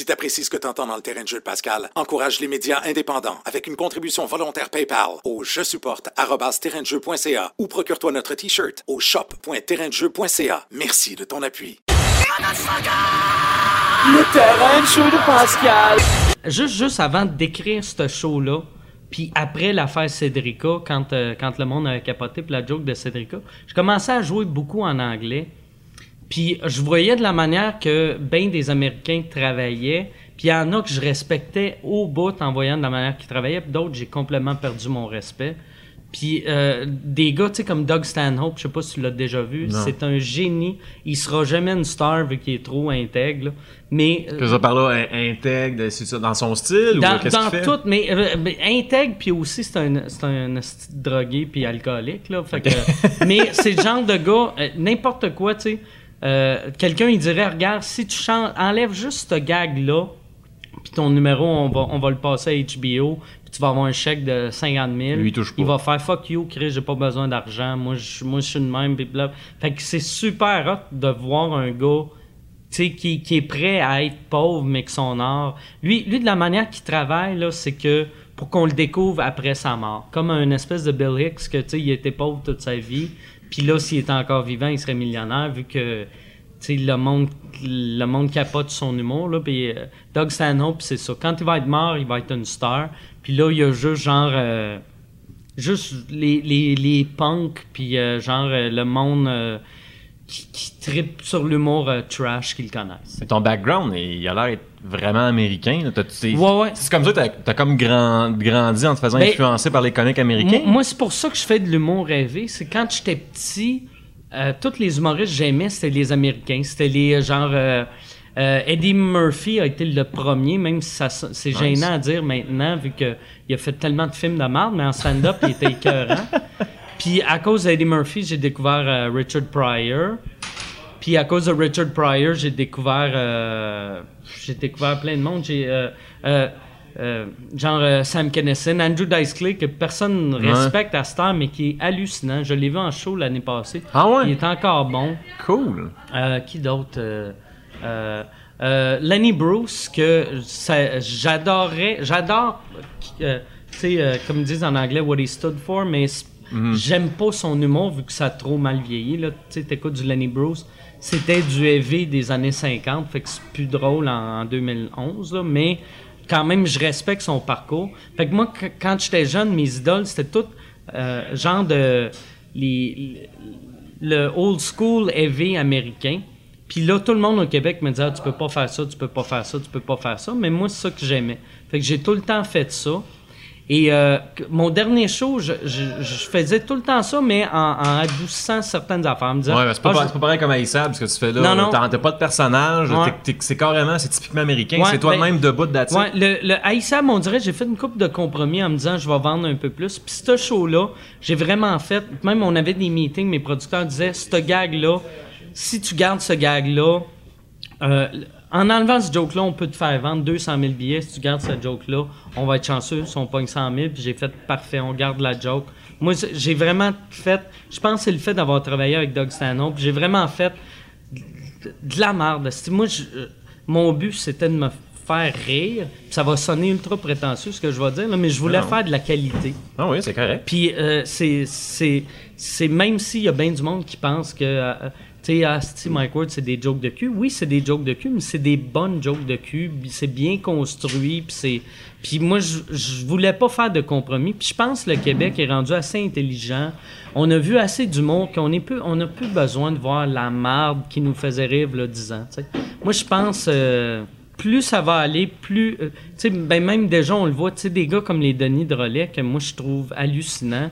Si t'apprécies ce que t'entends dans le terrain de jeu de Pascal, encourage les médias indépendants avec une contribution volontaire PayPal au je supporte ou procure-toi notre t-shirt au shop.terrainjeu.ca. Merci de ton appui. Le terrain de jeu de Pascal. Juste, juste avant de décrire ce show-là, puis après l'affaire Cédrica, quand, euh, quand le monde avait capoté pour la joke de Cédrica, je commençais à jouer beaucoup en anglais. Puis je voyais de la manière que ben des Américains travaillaient. Puis il y en a que je respectais au bout en voyant de la manière qu'ils travaillaient. Puis d'autres, j'ai complètement perdu mon respect. Puis euh, des gars, tu sais, comme Doug Stanhope, je sais pas si tu l'as déjà vu, c'est un génie. Il sera jamais une star vu qu'il est trop intègre. là. Mais euh, Que ça par là, in- intègre, c'est ça, dans son style dans, ou qu'est-ce dans qu'il fait? tout, mais, euh, mais intègre, puis aussi c'est un, c'est un drogué puis alcoolique, là. Fait que, mais c'est le genre de gars, euh, n'importe quoi, tu sais. Euh, Quelqu'un, il dirait, regarde, si tu chantes, enlève juste ce gag-là, puis ton numéro, on va, on va le passer à HBO, puis tu vas avoir un chèque de 50 000. Lui, il touche pas. va faire fuck you, Chris, j'ai pas besoin d'argent, moi, je moi, je suis de même, puis bla. Fait que c'est super hot de voir un gars tu sais, qui, qui est prêt à être pauvre, mais que son art. Lui, lui de la manière qu'il travaille, là, c'est que pour qu'on le découvre après sa mort. Comme un espèce de Bill Hicks, que, tu sais, il était pauvre toute sa vie. Puis là, s'il était encore vivant, il serait millionnaire, vu que, tu sais, le monde, le monde capote son humour, là. Puis euh, Doug Stanhope, c'est ça. Quand il va être mort, il va être une star. Puis là, il y a juste genre... euh, juste les, les, les punks, puis euh, genre euh, le monde qui, qui tripe sur l'humour euh, trash qu'ils connaissent. Mais ton background, il a l'air d'être vraiment américain. là. T'as- c'est- Ouais, ouais. C'est comme ça, t'as as comme grand- grandi en te faisant Ben, influencer par les comiques américains? Moi, moi, c'est pour ça que je fais de l'humour rêvé. C'est quand j'étais petit, euh, tous les humoristes que j'aimais, c'était les Américains. C'était les euh, genre. euh, euh, Eddie Murphy a été le premier, même si ça, c'est gênant à dire maintenant, vu qu'il a fait tellement de films de merde, mais en stand-up, il était écœurant. Puis à cause d'Eddie Murphy, j'ai découvert euh, Richard Pryor. Puis à cause de Richard Pryor, j'ai découvert, euh, j'ai découvert plein de monde. J'ai euh, genre Sam Kinison, Andrew Dice Clay que personne ne respecte à cette heure, mais qui est hallucinant. Je l'ai vu en show l'année passée. Ah ouais? Il est encore bon. Cool. Qui d'autre Lenny Bruce que j'adorais, j'adore, tu sais, comme ils disent en anglais, what he stood for, mais c- j'aime pas son humour vu que ça a trop mal vieilli. Tu sais, t'écoutes du Lenny Bruce, c'était du heavy des années 50, fait que c'est plus drôle en, en 2011, là, mais quand même, je respecte son parcours. Fait que moi, qu- quand j'étais jeune, mes idoles, c'était tout euh, genre de... Les, le old school heavy américain. Puis là, tout le monde au Québec me disait ah, tu peux pas faire ça, tu peux pas faire ça, tu peux pas faire ça. Mais moi, c'est ça que j'aimais. Fait que j'ai tout le temps fait ça. Et euh, mon dernier show, je, je, je faisais tout le temps ça, mais en, en adoucissant certaines affaires. Me disant, Ouais, mais c'est pas, Ah, je- pas pareil comme Aïssab, ce que tu fais là. Non, non. T'as t'as pas de personnage. Ouais. t'es- t'es- C'est carrément, c'est typiquement américain. Ouais, c'est toi-même ben, debout de la Ouais, le, le Aïssab, on dirait, j'ai fait une coupe de compromis en me disant, je vais vendre un peu plus. Puis ce show-là, j'ai vraiment fait, même on avait des meetings, mes producteurs disaient, ce gag-là, si tu gardes ce gag-là, euh, en enlevant ce joke-là, on peut te faire vendre 200 000 billets. Si tu gardes ce joke-là, on va être chanceux. Si on pogne 100 000, puis j'ai fait parfait, on garde la joke. Moi, j'ai vraiment fait, je pense que c'est le fait d'avoir travaillé avec Doug Stanhope. J'ai vraiment fait de, la merde. Moi, je- euh, mon but, c'était de me faire rire. Ça va sonner ultra prétentieux, ce que je vais dire, là, mais je voulais Non. faire de la qualité. Ah oui, c'est correct. Puis euh, c'est c'est c'est même s'il y a bien du monde qui pense que euh, sais ah, Mike Ward c'est des jokes de cul. Oui, c'est des jokes de cul, mais c'est des bonnes jokes de cul, c'est bien construit, puis puis moi je voulais pas faire de compromis. Puis je pense que le Québec est rendu assez intelligent. On a vu assez d'humour qu'on peu on a plus besoin de voir la marde qui nous faisait rire là 10 ans. Moi je pense euh, plus ça va aller, plus. euh, tu sais, ben même déjà, on le voit, tu sais, des gars comme les Denis Drolet, que moi je trouve hallucinant.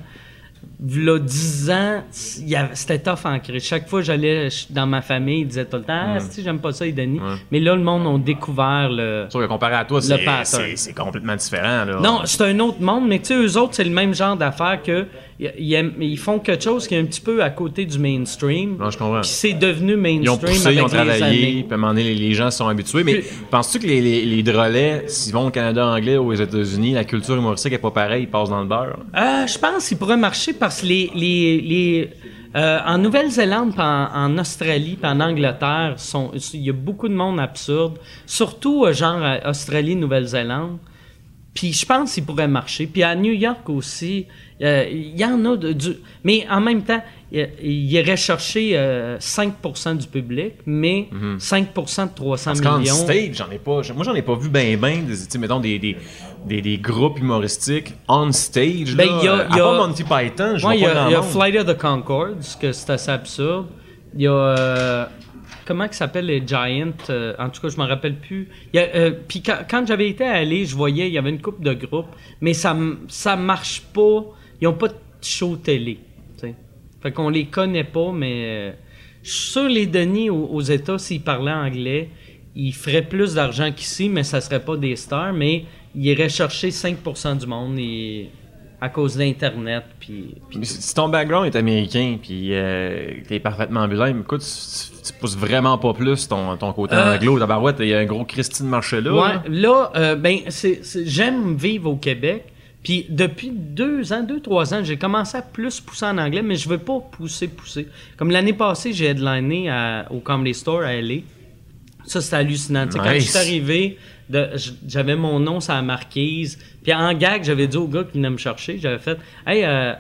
V'là 10 ans, c'était tough en crise. Chaque fois que j'allais dans ma famille, ils disaient tout le temps Ah, si, j'aime pas ça, les Denis. Mais là, le monde a découvert le. Sauf que comparé à toi, c'est- complètement différent. Là. Non, c'est un autre monde, mais tu sais, eux autres, c'est le même genre d'affaires que. Ils, font quelque chose qui est un petit peu à côté du mainstream. Non, je comprends. Puis c'est devenu mainstream. Ils ont poussé, avec ils ont travaillé, puis à un moment donné, les, les gens se sont habitués. Mais penses-tu que les, les, les drôlets, s'ils vont au Canada anglais ou aux États-Unis, la culture humoristique est pas pareille, ils passent dans le beurre? Euh, je pense qu'il pourrait marcher parce que les, Euh, en Nouvelle-Zélande, en, Australie, en Angleterre, il y a beaucoup de monde absurde, surtout euh, genre Australie, Nouvelle-Zélande. Puis je pense qu'il pourrait marcher. Puis à New York aussi, euh, il y en a du... Mais en même temps, il, il irait chercher euh, 5% du public, mais 5% de 300 Parce millions. stage, j'en ai pas. Moi, j'en ai pas vu ben ben des, mettons, des, des, des, des groupes humoristiques on stage. Ben, là. il y a- À il y a- part Monty Python, je Ouais, vois il y a, il y a. Flight of the Concords, que c'est assez absurde. Il y a. euh, comment que s'appelle les Giants euh, En tout cas, je m'en rappelle plus. Euh, Puis quand, quand j'avais été allé, je voyais, il y avait une coupe de groupes, mais ça, ça marche pas. Ils ont pas de show télé. Fait qu'on les connaît pas, mais. euh, je suis sûr, les Denis aux, aux États, s'ils parlaient anglais, ils feraient plus d'argent qu'ici, mais ça serait pas des stars, mais ils iraient chercher 5% du monde et, à cause d'Internet. Puis, Si ton background est américain, puis euh, t'es parfaitement bilingue, écoute, tu, tu- pousses vraiment pas plus ton, ton côté Euh, anglo. Tabarouette, il y a un gros Christine Marché là. Ouais, là. là, euh, ben, c'est- j'aime vivre au Québec. Puis depuis deux ans, deux, trois ans, j'ai commencé à plus pousser en anglais, mais je veux pas pousser, pousser. Comme l'année passée, j'ai headliné à- au Comedy Store à LA. Ça, c'était hallucinant. Quand je suis arrivé, j'avais mon nom sur la marquise. Puis en gag, j'avais dit au gars qui venait me chercher, j'avais fait Hey, euh,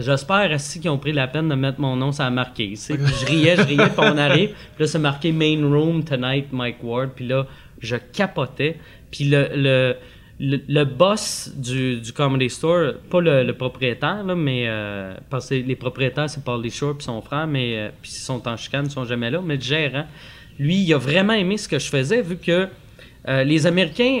j'espère aussi qu'ils ont pris la peine de mettre mon nom sur la marquise? Puis je riais, je riais, puis on arrive. Puis là, c'est marqué Main Room Tonight, Mike Ward. Puis là, je capotais. Puis le, le, le, boss du, Comedy Store, pas le, propriétaire, mais euh, parce que les propriétaires, c'est Paul Shore puis son frère, mais euh, puis ils sont en chicane, ils sont jamais là, mais le gérant, lui, il a vraiment aimé ce que je faisais, vu que euh, les Américains,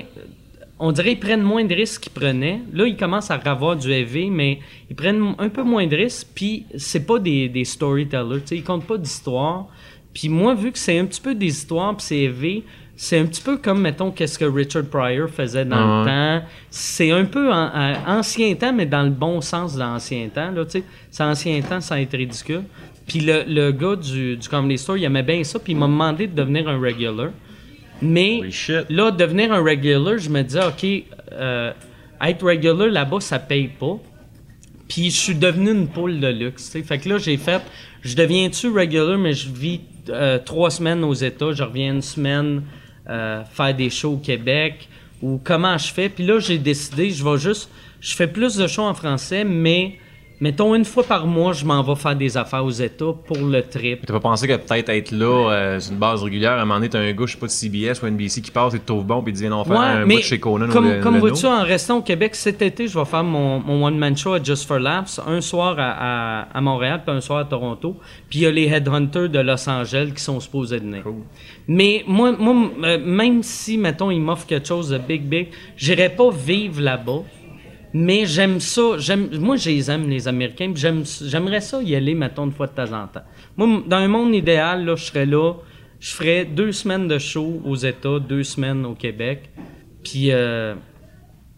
on dirait ils prennent moins de risques qu'ils prenaient. Là, ils commencent à avoir du EV, mais ils prennent un peu moins de risques, puis c'est pas des, des storytellers, ils comptent pas d'histoire. Puis moi, vu que c'est un petit peu des histoires, puis c'est EV, c'est un petit peu comme, mettons, qu'est-ce que Richard Pryor faisait dans Ah le ouais. temps. C'est un peu en- en- ancien temps, mais dans le bon sens de l'ancien temps, là, tu sais. C'est ancien temps sans être ridicule. Puis le, le gars du, du Comedy Store, il aimait bien ça, puis il m'a demandé de devenir un regular. Mais là, devenir un regular, je me disais, OK, euh, être regular là-bas, ça paye pas. Puis je suis devenu une poule de luxe. Fait que là, j'ai fait, je deviens-tu regular, mais je vis euh, trois semaines aux États, je reviens une semaine euh, faire des shows au Québec, ou comment je fais. Puis là, j'ai décidé, je vais juste, je fais plus de shows en français, mais mettons une fois par mois, je m'en vais faire des affaires aux États pour le trip. T'as pas pensé que peut-être être là euh, sur une base régulière, à un moment donné, t'as un gars, je sais pas de CBS ou NBC qui passe et te trouve bon, puis il dit viens on faire un bout de chez Conan comme, ou comme vois-tu, en restant au Québec, cet été, je vais faire mon, mon one-man show à Just for Laughs, un soir à, à, à Montréal, puis un soir à Toronto. Puis il y a les Headhunters de Los Angeles qui sont supposés venir. Mais moi, moi euh, même si, mettons, ils m'offrent quelque chose de big, big, j'irai pas vivre là-bas. Mais j'aime ça. J'aime, moi, je les aime, les Américains. J'aime, j'aimerais ça y aller, mettons, une fois de temps en temps. Moi, dans un monde idéal, là, je serais là. Je ferais deux semaines de show aux États, deux semaines au Québec. Puis, euh,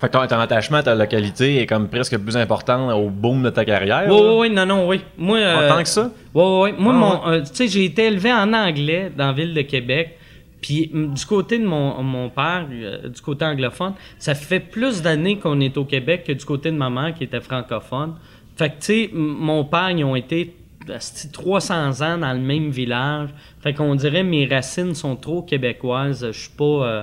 Fait que ton, ton attachement à ta localité est comme presque plus important au boom de ta carrière. oui, là? oui, non, non, oui. Moi, euh, Tant que ça? Oui, oui. Moi, Ah, mon, euh, tu sais, j'ai été élevé en anglais dans la ville de Québec. Puis du côté de mon, mon père, euh, du côté anglophone, ça fait plus d'années qu'on est au Québec que du côté de ma mère qui était francophone. Fait que, tu sais, mon père, ils ont été asti, 300 ans dans le même village. Fait qu'on dirait mes racines sont trop québécoises. Je suis pas... euh,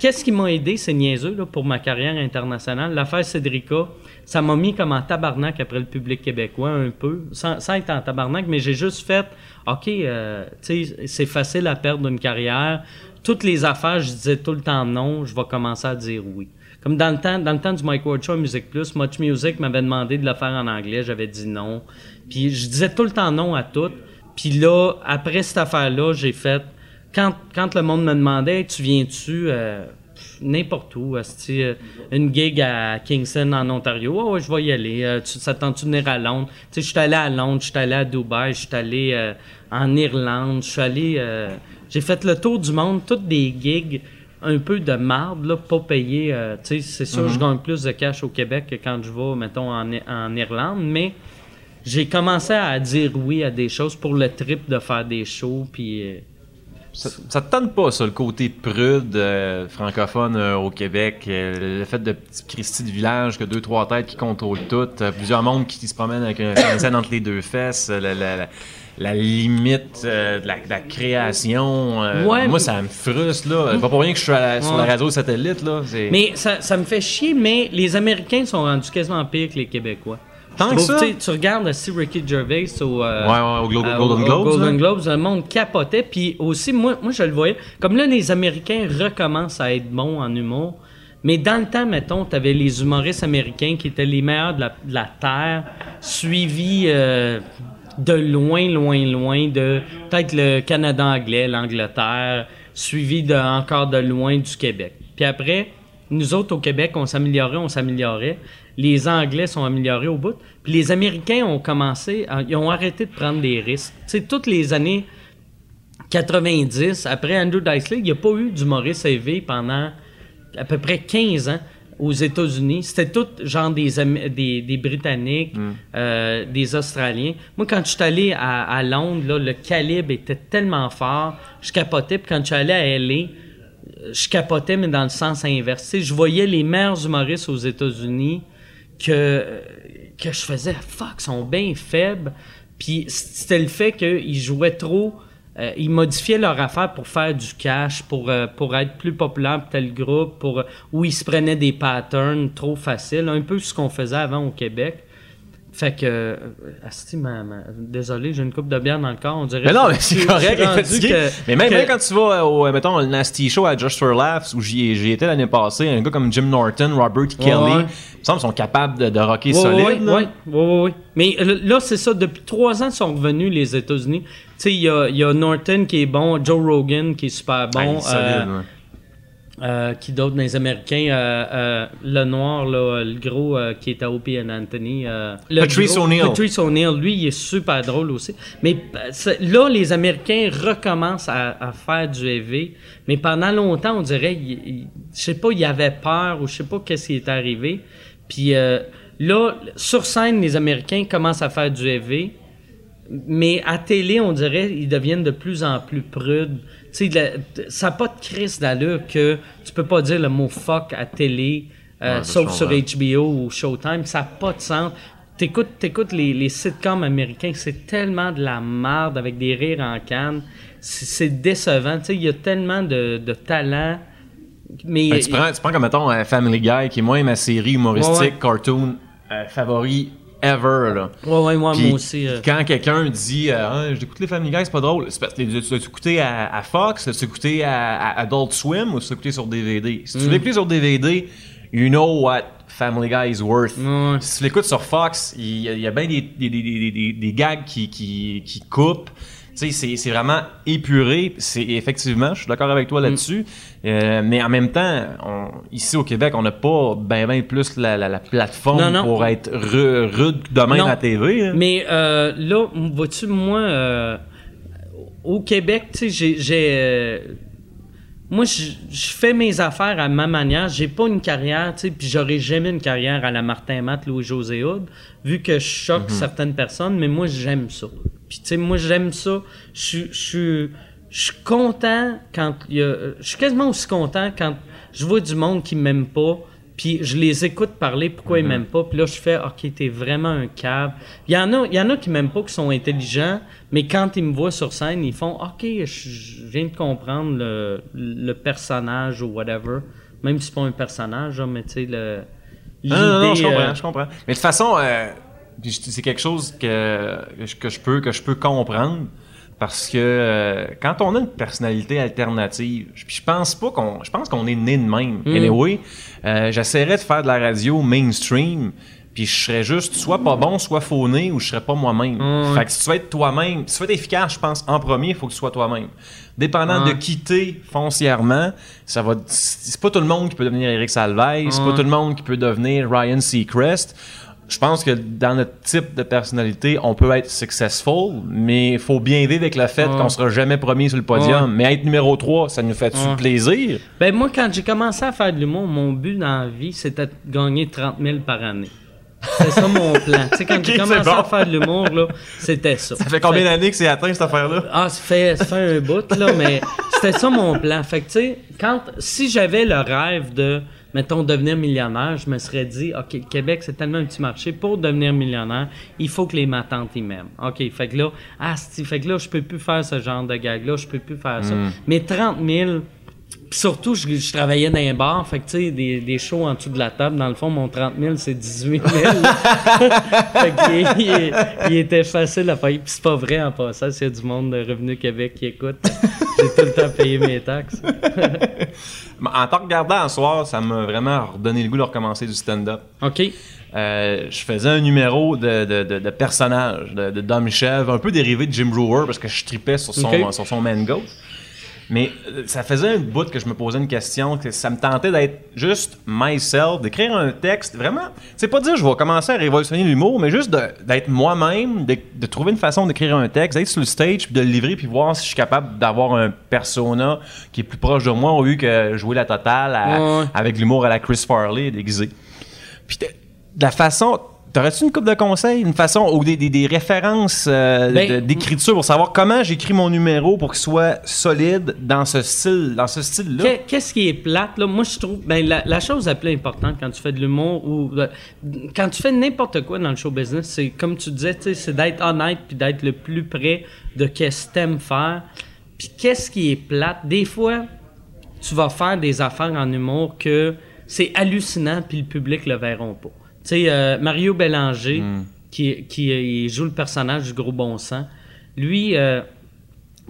Qu'est-ce qui m'a aidé, c'est niaiseux, là, pour ma carrière internationale? L'affaire Cédrica, ça m'a mis comme en tabarnak après le public québécois, un peu. Sans, sans être en tabarnak, mais j'ai juste fait, OK, euh, tu sais, c'est facile à perdre une carrière. Toutes les affaires, je disais tout le temps non, je vais commencer à dire oui. Comme dans le temps, dans le temps du Mike Ward Show Music Plus, Much Music m'avait demandé de le faire en anglais, j'avais dit non. Puis je disais tout le temps non à tout. Puis là, après cette affaire-là, j'ai fait quand, quand le monde me demandait tu viens-tu euh, n'importe où, euh, une gig à Kingston en Ontario, oh, ouais, je vais y aller. Euh, tu, ça te tente-tu de venir à Londres? Tu sais, je suis allé à Londres, je suis allé à Dubaï, je suis allé euh, en Irlande, je suis allé. euh, j'ai fait le tour du monde, toutes des gigs un peu de marde, là, pas payé. tu sais, c'est sûr, je gagne plus de cash au Québec que quand je vais, mettons, en, en Irlande, mais j'ai commencé à dire oui à des choses pour le trip de faire des shows, puis. Ça, ça te tente pas, ça, le côté prude euh, francophone euh, au Québec, euh, le fait de petits Christy de village, que deux, trois têtes qui contrôlent tout, plusieurs mondes qui, se promènent avec un une scène entre les deux fesses, la, la- la- la limite de, la, la création. Ouais, moi, mais- ça me frustre, là. Pas pour rien que je suis la- sur la Ouais. radio satellite, là. Mais ça, ça me fait chier, mais les Américains sont rendus quasiment pires que les Québécois. Tant que ça? tu regardes aussi Ricky Gervais au, euh, Ouais, ouais, au Glo- euh, Golden Globes, Golden là. Globes, le monde capotait. Puis aussi, moi, moi, je le voyais. Comme là, les Américains recommencent à être bons en humour. Mais dans le temps, mettons, tu avais les humoristes américains qui étaient les meilleurs de la, de la Terre, suivis euh, de loin, loin, loin de peut-être le Canada anglais, l'Angleterre, suivi de, encore de loin du Québec. Puis après, nous autres au Québec, on s'améliorait, on s'améliorait. Les Anglais sont améliorés au bout. Puis les Américains ont commencé, à- ils ont arrêté de prendre des risques. Tu sais, toutes les années 90, après Andrew Dice League, il n'y a pas eu d'humoriste élevé pendant à peu près 15 ans aux États-Unis. C'était tout genre des, Am- des, des Britanniques, euh, des Australiens. Moi, quand je suis allé à, à Londres, là, le calibre était tellement fort, je capotais. Puis quand je suis allé à LA, je capotais, mais dans le sens inverse. Je voyais les meilleurs humoristes aux États-Unis que, je faisais, fuck, sont bien faibles. Puis c'était le fait qu'ils jouaient trop, euh, ils modifiaient leur affaire pour faire du cash, pour, euh, être plus populaire pour tel groupe, pour, euh, où ils se prenaient des patterns trop faciles, un peu ce qu'on faisait avant au Québec. Fait que, euh, asti, ma- ma- désolé, j'ai une coupe de bière dans le corps, on dirait. Mais non, mais c'est correct, fatigué. que- mais même, que- même quand tu vas au, euh, mettons, le Nasty Show à Just for Laughs, où j'y ai, j'y étais l'année passée, un gars comme Jim Norton, Robert Kelly, ouais. il me semble qu'ils sont capables de, de rocker Ouais, solide. ouais, ouais, ouais. Mais euh, là, c'est ça. Depuis trois ans, ils sont revenus, les États-Unis. Tu sais, il y a, il y a Norton qui est bon, Joe Rogan qui est super Ah, il bon. est solide, euh, ouais. Euh, qui d'autre dans les Américains? Euh, euh, Le noir, là, le gros qui est à and Anthony. le Patrice O'Neill. Patrice O'Neill, lui, il est super drôle aussi. Mais là, les Américains recommencent à, à faire du EV. Mais pendant longtemps, on dirait, je sais pas, il avait peur ou je sais pas qu'est-ce qui est arrivé. Puis là, sur scène, les Américains commencent à faire du EV. Mais à télé, on dirait, ils deviennent de plus en plus prudes. La- ça n'a pas de crise d'allure que tu peux pas dire le mot fuck à télé, euh, Ouais, sauf sur. HBO ou Showtime. Ça n'a pas de sens. T'écoutes, t'écoutes les, les sitcoms américains, c'est tellement de la merde avec des rires en canne. C'est, décevant. Tu sais, il y a tellement de, de talent. Mais Ben, tu, prends, tu prends comme, mettons, euh, Family Guy, qui est moi ma série humoristique, Ouais, ouais. cartoon, euh, favori ever, là. Ouais, ouais, moi, Puis, moi aussi. euh. Quand quelqu'un dit euh, Ah, j'écoute les Family Guy, c'est pas drôle, c'est parce que tu l'as écouté à, à Fox, tu l'as écouté à, à Adult Swim ou tu l'as écouté sur DVD. Si tu Mm. l'as écouté sur DVD, you know what Family Guy is worth. Ouais. Si tu l'écoutes sur Fox, il y y a bien des, des, des, des gags qui, qui, qui coupent. C'est, vraiment épuré. C'est effectivement, je suis d'accord avec Mm. toi là-dessus. Euh, mais en même temps, on- ici au Québec, on n'a pas ben ben plus la, la, la plateforme Non, non. pour être ru- rude de même Non. à TV. hein. Mais euh, là, vois-tu, moi, euh, au Québec, tu sais, j'ai. moi, je je fais mes affaires à ma manière. J'ai pas une carrière, tu sais, puis j'aurais jamais une carrière à la Martin Matt, Louis-José Hood, vu que je choque certaines personnes, mais moi, j'aime ça. Puis, tu sais, moi, j'aime ça. Je suis- je suis. Je suis content quand il y a. Je suis quasiment aussi content quand je vois du monde qui m'aime pas, puis je les écoute parler pourquoi ils m'aiment pas, puis là je fais OK, t'es vraiment un cave. Il y en a, il y en a qui m'aiment pas, qui sont intelligents, mais quand ils me voient sur scène, ils font OK, je, je viens de comprendre le, le personnage ou whatever, même si c'est pas un personnage, là, mais tu sais le. Non, non, non, je comprends, euh, je comprends. Mais de toute façon, euh, c'est quelque chose que, que je- peux, que je peux comprendre. Parce que euh, quand on a une personnalité alternative, je- puis je pense pas qu'on. Je pense qu'on est né de même. Mm. Anyway, euh, j'essaierais de faire de la radio mainstream, puis je serais juste soit pas bon, soit fauné, ou je serais pas moi-même. Mm. Fait que si tu veux être toi-même, si tu veux être efficace, je pense en premier, il faut que tu sois toi-même. Dépendant de quitter foncièrement, ça va. C'est pas tout le monde qui peut devenir Eric Salveille, c'est pas tout le monde qui peut devenir Ryan Seacrest. Je pense que dans notre type de personnalité, on peut être successful, mais il faut bien vivre avec le fait Ouais. qu'on sera jamais premier sur le podium. Ouais. Mais être numéro 3, ça nous fait du Ouais. plaisir? Ben moi, quand j'ai commencé à faire de l'humour, mon but dans la vie, c'était de gagner 30 000 par année. C'était ça mon plan. Tu sais, quand j'ai c'est commencé bon. à faire de l'humour, là, c'était ça. Ça fait combien d'années que c'est atteint cette affaire-là? Ah, ça fait, ça fait un bout, là, mais c'était ça mon plan. Fait que, tu sais, quand, si j'avais le rêve de, mettons, devenir millionnaire, je me serais dit, OK, le Québec, c'est tellement un petit marché. Pour devenir millionnaire, il faut que les matantes y m'aiment. OK, fait que là, ah, c'ti, fait que là, je peux plus faire ce genre de gag-là, je peux plus faire ça. Mais 30 000, puis surtout, je, je travaillais dans un bar, fait que tu sais, des, des shows en dessous de la table, dans le fond, mon 30 000, c'est 18 000. fait il, il était facile à payer. Puis c'est pas vrai en passant, s'il y a du monde de Revenu Québec qui écoute, j'ai tout le temps payé mes taxes. Mais En t'en regardant un soir, ça m'a vraiment redonné le goût de recommencer du stand-up. OK? Euh, je faisais un numéro de, de, de, de personnage, de, de Dom Chèvre, un peu dérivé de Jim Brewer parce que je tripais sur son, Ok. sur son. Mais euh, ça faisait un bout que je me posais une question, que ça me tentait d'être juste myself, d'écrire un texte vraiment. C'est pas dire je vais commencer à révolutionner l'humour, mais juste d'être moi-même, de, de trouver une façon d'écrire un texte, d'être sur le stage, puis de le livrer, puis voir si je suis capable d'avoir un persona qui est plus proche de moi au lieu que jouer la totale à- Ouais. avec l'humour à la Chris Farley déguisé. Puis de, de la façon. T'aurais-tu une coupe de conseils, une façon ou des, des, des références euh, Ben, d'écriture pour savoir comment j'écris mon numéro pour qu'il soit solide dans ce style, dans ce style-là? Qu'est- Qu'est-ce qui est plate, là? Moi, je trouve, ben, la, la chose la plus importante quand tu fais de l'humour ou euh, quand tu fais n'importe quoi dans le show business, c'est comme tu disais, c'est d'être honnête puis d'être le plus près de qu'est-ce que t'aimes faire. Puis qu'est-ce qui est plate? Des fois, tu vas faire des affaires en humour que c'est hallucinant puis le public le verront pas. Tu sais, euh, Mario Bélanger, qui, qui il joue le personnage du gros bon sang, lui, euh,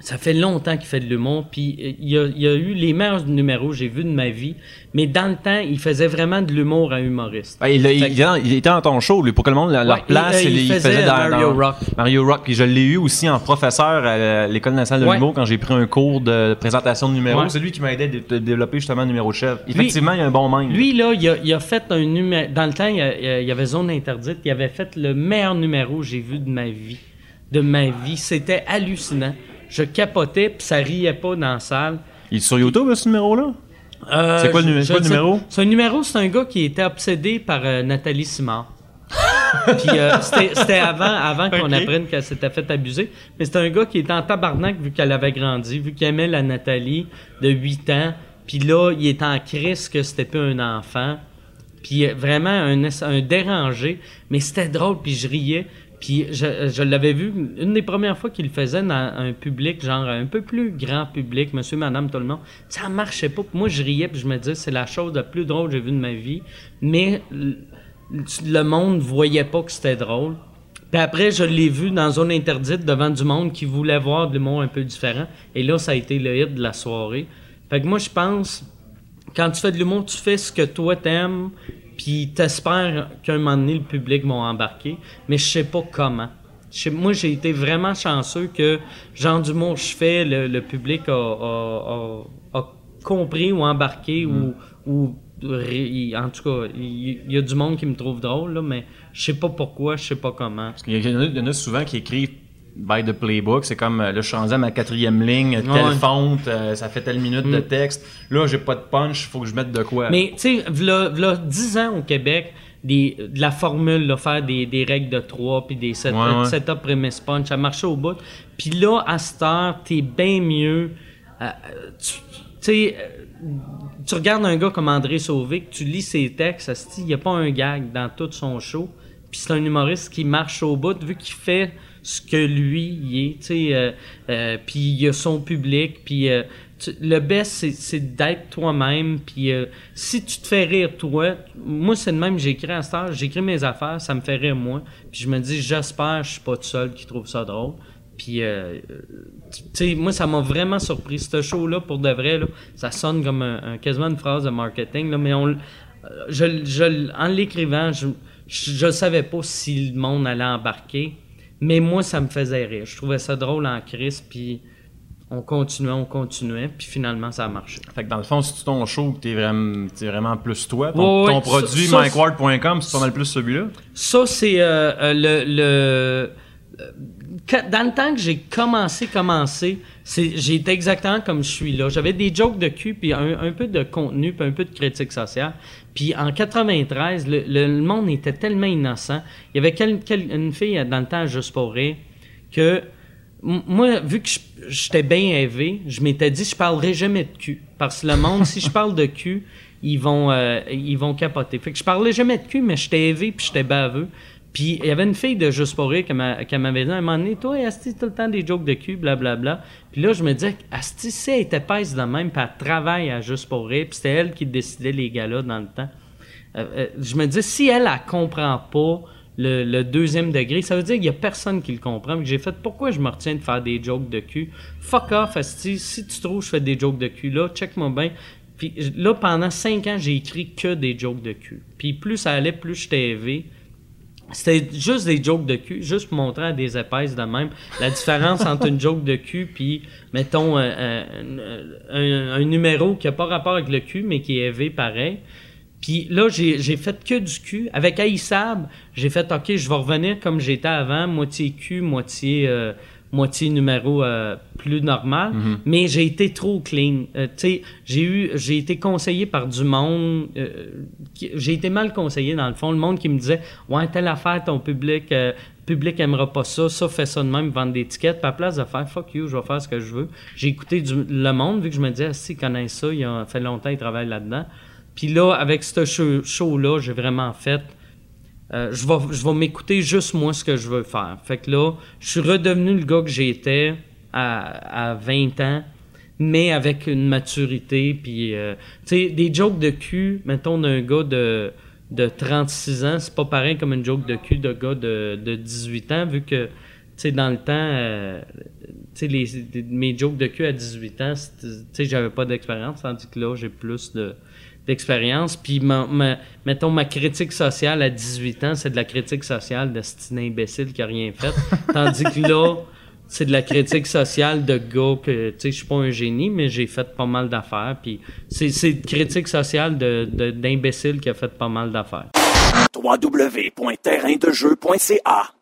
ça fait longtemps qu'il fait de l'humour, puis euh, il a, il a eu les meilleurs numéros que j'ai vus de ma vie, mais dans le temps, il faisait vraiment de l'humour à humoriste. Ben, il, il- il- il était dans ton show, lui, pour que le monde le- leur Ouais, place. il- euh, il faisait dans- Mario dans- Rock. Mario Rock. Puis je l'ai eu aussi en professeur à l'École nationale de Ouais. l'humour quand j'ai pris un cours de présentation de numéros. Ouais. C'est lui qui m'a aidé à dé- développer justement le numéro de chef. Effectivement, il y a un bon mind. Lui, là, il a, il a fait un numéro. Dans le temps, il y, a- il y avait Zone Interdite. Il avait fait le meilleur numéro que j'ai vu de ma vie. De ma vie. C'était hallucinant. Je capotais, puis ça riait pas dans la salle. Il est sur YouTube, ce numéro-là? Euh, C'est quoi le je- je numéro? C'est un numéro, c'est un gars qui était obsédé par euh, Nathalie Simard. Puis euh, c'était avant, avant qu'on apprenne qu'elle s'était fait abuser. Mais c'était un gars qui était en tabarnak vu qu'elle avait grandi, vu qu'il aimait la Nathalie de 8 ans. Puis là, il était en crise que c'était pas un enfant. Puis euh, vraiment un, un dérangé. Mais c'était drôle, puis je riais. Puis je, l'avais vu une des premières fois qu'il faisait dans un public, genre un peu plus grand public, monsieur, madame, tout le monde. Ça marchait pas. Moi, je riais, puis je me disais, c'est la chose la plus drôle que j'ai vue de ma vie. Mais le- le monde voyait pas que c'était drôle. Puis après, je l'ai vu dans Zone Interdite devant du monde qui voulait voir de l'humour un peu différent. Et là, ça a été le hit de la soirée. Fait que moi, je pense, quand tu fais de l'humour, tu fais ce que toi t'aimes, puis t'espères qu'à un moment donné, le public va embarquer. Mais je sais pas comment. Moi, j'ai été vraiment chanceux que, genre d'humour je fais, le, le public a, a- a- a compris ou embarqué ou, ou ri- en tout cas, il y, a du monde qui me trouve drôle, là, mais je sais pas pourquoi, je sais pas comment. Parce qu'il y en a souvent qui écrivent by the playbook. C'est comme, euh, là, je suis rendu à ma quatrième ligne, telle Ouais. fonte, euh, ça fait telle minute de texte. Là, j'ai pas de punch, faut que je mette de quoi. Mais, tu sais, v'là, v'là 10 ans au Québec, des, de la formule, là, faire des, des règles de 3 puis des set, Ouais, ouais. setup premise punch, ça marchait au bout. Puis là, à cette heure, t'es bien mieux. euh, tu sais, tu regardes un gars comme André Sauvé, que tu lis ses textes, il n'y a pas un gag dans tout son show. Puis c'est un humoriste qui marche au bout, vu qu'il fait ce que lui est, euh, euh, puis il a son public, puis euh, le best c'est, d'être toi-même, puis si tu te fais rire toi, moi c'est de même j'écris à cette j'écris mes affaires, ça me fait rire moi, puis je me dis j'espère je suis pas tout seul qui trouve ça drôle. Puis, tu sais, moi, ça m'a vraiment surpris. Ce show-là, pour de vrai, ça sonne comme un, quasiment une phrase de marketing, mais on, je, je, en l'écrivant, je, je savais pas si le monde allait embarquer, mais moi, ça me faisait rire. Je trouvais ça drôle en crise, puis on continuait, on continuait, puis finalement, ça a marché. Fait que dans le fond, si tu ton show, t'es vraiment, t'es vraiment plus toi, ton, Ouais, ouais, ton produit, mikeward.com, c'est pas mal plus celui-là? Ça, c'est euh, euh, le. le euh, dans le temps que j'ai commencé, commencé, été exactement comme je suis là. J'avais des jokes de cul, puis un, peu de contenu, puis un peu de critique sociale. Puis en 93, le, monde était tellement innocent. Il y avait une fille dans le temps, juste pour que moi, vu que j'étais bien élevé, je m'étais dit, je parlerai jamais de cul. Parce que le monde, si je parle de cul, ils vont, euh, ils vont capoter. Fait que je parlais jamais de cul, mais j'étais élevé puis j'étais baveux. Puis il y avait une fille de Juste pour qui m'a- qui m'avait dit à un moment donné, toi, Asti, tout le temps des jokes de cul, blablabla. Puis là, je me disais, Asti, si elle était pèse de même, puis elle travaille à Juste pour rire, puis c'était elle qui décidait les gars-là dans le temps. Euh, euh, je me dis, si elle, elle comprend pas le, deuxième degré, ça veut dire qu'il y a personne qui le comprend. J'ai fait, pourquoi je me retiens de faire des jokes de cul? Fuck off, Asti. Si tu trouves que je fais des jokes de cul, là, check-moi bien. Puis là, pendant cinq ans, j'ai écrit que des jokes de cul. Puis plus ça allait, plus j'étais élevé. C'était juste des jokes de cul, juste pour montrer à des épaisses de même la différence entre une joke de cul puis, mettons, euh, euh, un, numéro qui a pas rapport avec le cul, mais qui est élevé pareil. Puis là, j'ai j'ai fait que du cul. Avec Aïssab, j'ai fait, OK, je vais revenir comme j'étais avant, moitié cul, moitié, euh, moitié numéro euh, plus normal. Mais j'ai été trop clean. Euh, j'ai eu, j'ai été conseillé par du monde. euh, j'ai été mal conseillé, dans le fond. Le monde qui me disait, ouais, telle affaire, ton public... euh, public aimera pas ça, ça fait ça de même, vendre des tickets. Puis à la place de faire fuck you, je vais faire ce que je veux. J'ai écouté du, le monde, vu que je me disais, ah, si, ils connaissent ça, il a fait longtemps, ils travaillent là-dedans. Puis là, avec ce show- show-là, j'ai vraiment fait. Euh, je vais, je vais m'écouter juste moi ce que je veux faire. Fait que là, je suis redevenu le gars que j'étais à, à 20 ans, mais avec une maturité. Puis, euh, tu sais, des jokes de cul, mettons, d'un gars de, de 36 ans, c'est pas pareil comme une joke de cul de gars de, de 18 ans, vu que, tu sais, dans le temps, euh, tu sais, mes jokes de cul à 18 ans, tu sais, j'avais pas d'expérience, tandis que là, j'ai plus de d'expérience. Puis, ma, ma- mettons, ma critique sociale à 18 ans, c'est de la critique sociale de cet imbécile qui a rien fait. Tandis que là, c'est de la critique sociale de gars que, tu sais, je suis pas un génie, mais j'ai fait pas mal d'affaires. Puis, c'est c'est de critique sociale de- de- d'imbécile qui a fait pas mal d'affaires. www.terraindejeu.ca